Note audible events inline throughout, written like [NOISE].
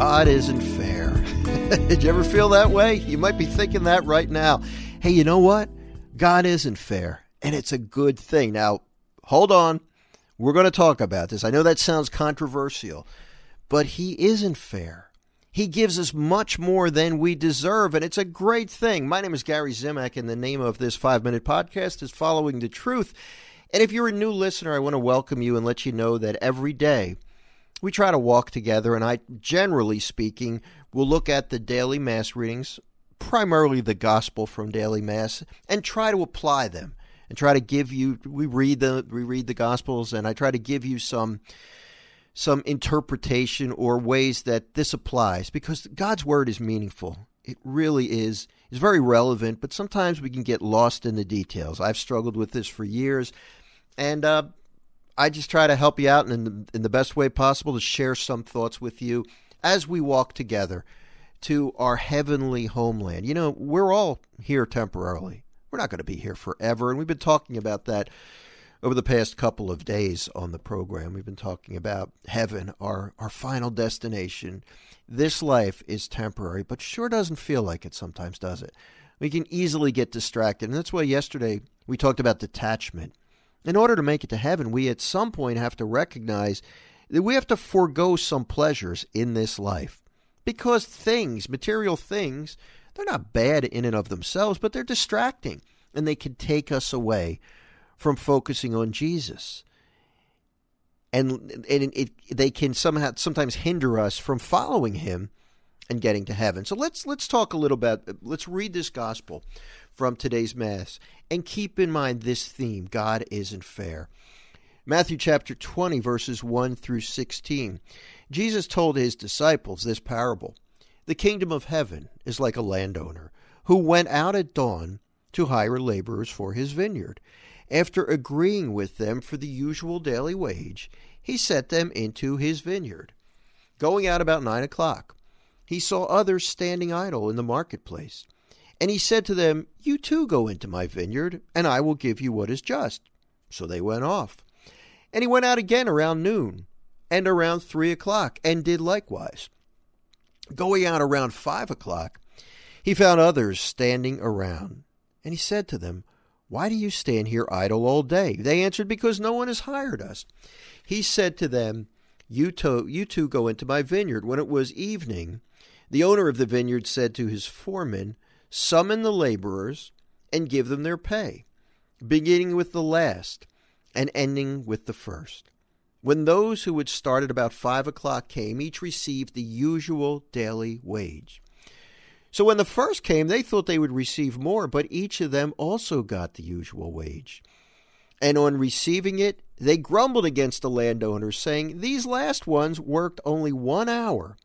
God isn't fair. [LAUGHS] Did you ever feel that way? You might be thinking that right now. Hey, you know what? God isn't fair, and it's a good thing. Now, hold on. We're going to talk about this. I know that sounds controversial, but He isn't fair. He gives us much more than we deserve, and it's a great thing. My name is Gary Zimak, and the name of this five minute podcast is Following the Truth. And if you're a new listener, I want to welcome you and let you know that every day we try to walk together, and I, generally speaking, will look at the daily Mass readings, primarily the Gospel from daily Mass, and try to apply them and try to give you. We read the we read the Gospels, and I try to give you some some interpretation or ways that this applies because God's word is meaningful. It really is. It's very relevant, but sometimes we can get lost in the details. I've struggled with this for years, and uh, I just try to help you out in the, in the best way possible to share some thoughts with you as we walk together to our heavenly homeland. You know, we're all here temporarily. We're not going to be here forever, and we've been talking about that over the past couple of days on the program. We've been talking about heaven, our, our final destination. This life is temporary, but sure doesn't feel like it sometimes, does it? We can easily get distracted. And that's why yesterday we talked about detachment. In order to make it to heaven, we at some point have to recognize that we have to forego some pleasures in this life. Because things, material things, they're not bad in and of themselves, but they're distracting and they can take us away from focusing on Jesus. And, and it, they can somehow sometimes hinder us from following him and getting to heaven. So let's let's talk a little bit. Let's read this gospel from today's mass and keep in mind this theme: God isn't fair. Matthew chapter 20 verses 1 through 16. Jesus told his disciples this parable. The kingdom of heaven is like a landowner who went out at dawn to hire laborers for his vineyard. After agreeing with them for the usual daily wage, he set them into his vineyard. Going out about nine o'clock, he saw others standing idle in the marketplace. And he said to them, You too go into my vineyard, and I will give you what is just. So they went off. And he went out again around noon, and around three o'clock, and did likewise. Going out around five o'clock, he found others standing around. And he said to them, why do you stand here idle all day? They answered, Because no one has hired us. He said to them, You, to, you two go into my vineyard. When it was evening, the owner of the vineyard said to his foreman, Summon the laborers and give them their pay, beginning with the last and ending with the first. When those who had started about five o'clock came, each received the usual daily wage. So when the first came, they thought they would receive more, but each of them also got the usual wage. And on receiving it, they grumbled against the landowners, saying, These last ones worked only one hour,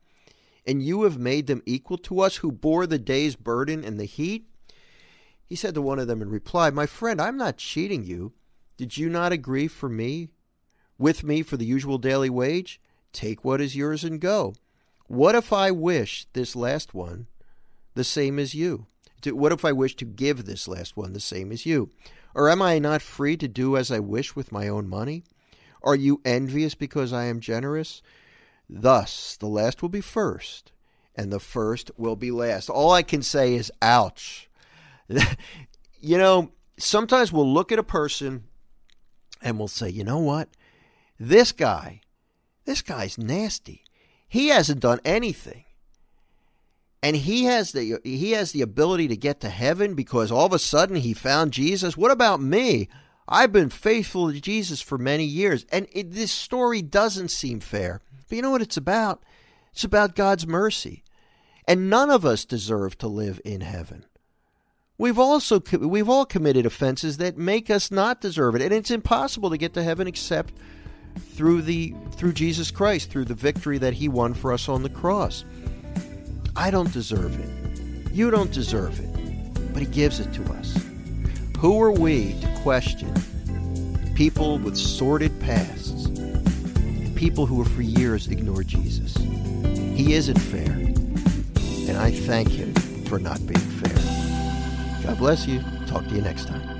and you have made them equal to us who bore the day's burden and the heat? He said to one of them in reply, My friend, I'm not cheating you. Did you not agree for me, with me for the usual daily wage? Take what is yours and go. What if I wish this last one the same as you? What if I wish to give this last one the same as you? Or am I not free to do as I wish with my own money? Are you envious because I am generous? Thus, the last will be first, and the first will be last. All I can say is, ouch. [LAUGHS] you know, sometimes we'll look at a person and we'll say, you know what? This guy, this guy's nasty. He hasn't done anything and he has the he has the ability to get to heaven because all of a sudden he found Jesus. What about me? I've been faithful to Jesus for many years, and it, this story doesn't seem fair. But you know what it's about? It's about God's mercy, and none of us deserve to live in heaven. We've also we've all committed offenses that make us not deserve it, and it's impossible to get to heaven except through the through Jesus Christ, through the victory that He won for us on the cross. I don't deserve it. You don't deserve it. But He gives it to us. Who are we to question people with sordid pasts and people who have for years ignored Jesus? He isn't fair. And I thank Him for not being fair. God bless you. Talk to you next time.